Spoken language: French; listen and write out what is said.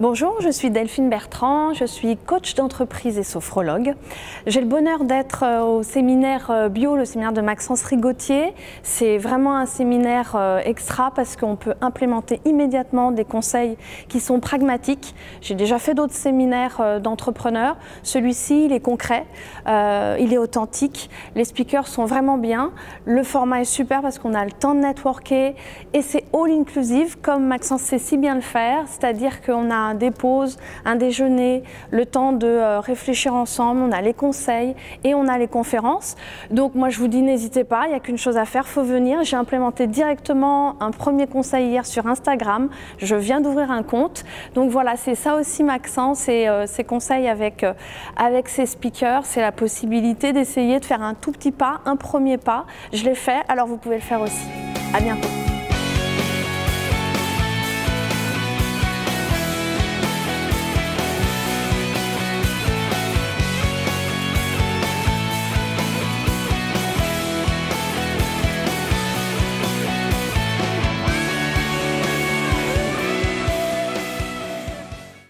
Bonjour, je suis Delphine Bertrand, je suis coach d'entreprise et sophrologue. J'ai le bonheur d'être euh, au séminaire euh, bio, le séminaire de Maxence Rigotier. C'est vraiment un séminaire euh, extra parce qu'on peut implémenter immédiatement des conseils qui sont pragmatiques. J'ai déjà fait d'autres séminaires d'entrepreneurs. Celui-ci, il est concret, il est authentique. Les speakers sont vraiment bien. Le format est super parce qu'on a le temps de networker et c'est all inclusive comme Maxence sait si bien le faire, c'est-à-dire qu'on a un dépose, un déjeuner, le temps de euh, réfléchir ensemble, on a les conseils et on a les conférences. Donc moi je vous dis n'hésitez pas, il n'y a qu'une chose à faire, faut venir. J'ai implémenté directement un premier conseil hier sur Instagram. Je viens d'ouvrir un compte. Donc voilà, c'est ça aussi Maxence, c'est euh, ces conseils avec, euh, avec ces speakers, c'est la possibilité d'essayer de faire un tout petit pas, un premier pas. Je l'ai fait, alors vous pouvez le faire aussi. À bientôt.